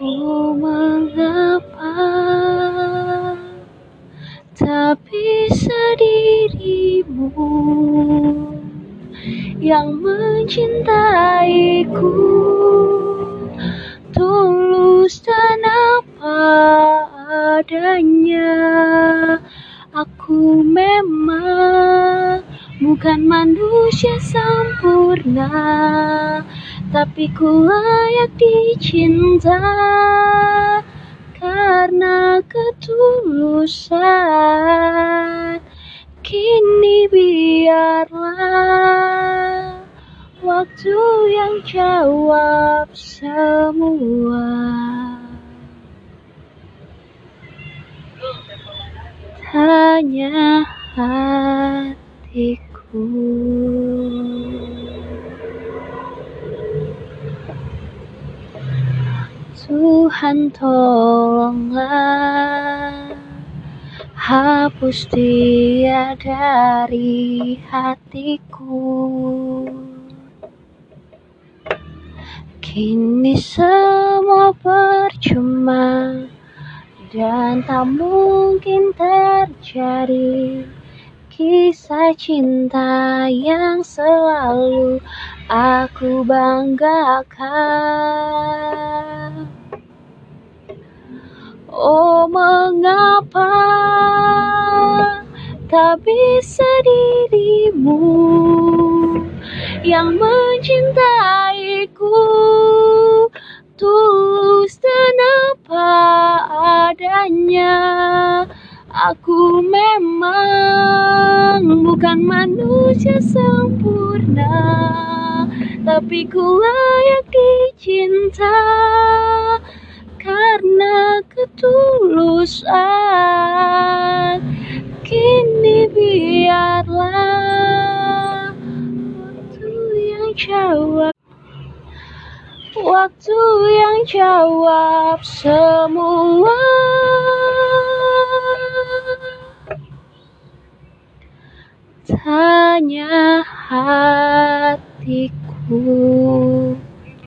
Mengapa tak bisa dirimu yang mencintaiku? Tulus dan apa adanya aku memang bukan manusia sempurna tapi ku layak dicinta. Karena ketulusan kini biarlah waktu yang jawab semua. Hanya hatiku Tuhan tolonglah. Hapus dia dari hatiku. Kini semua percuma dan tak mungkin terjadi Kisah cinta yang selalu aku banggakan. Oh mengapa tak bisa dirimu yang mencintaiku tulus dan adanya Aku memang bukan manusia sempurna Tapi ku layak dicinta Karena ketulusan. Kini biarlah Waktu yang jawab Waktu yang jawab semua hanya hatiku.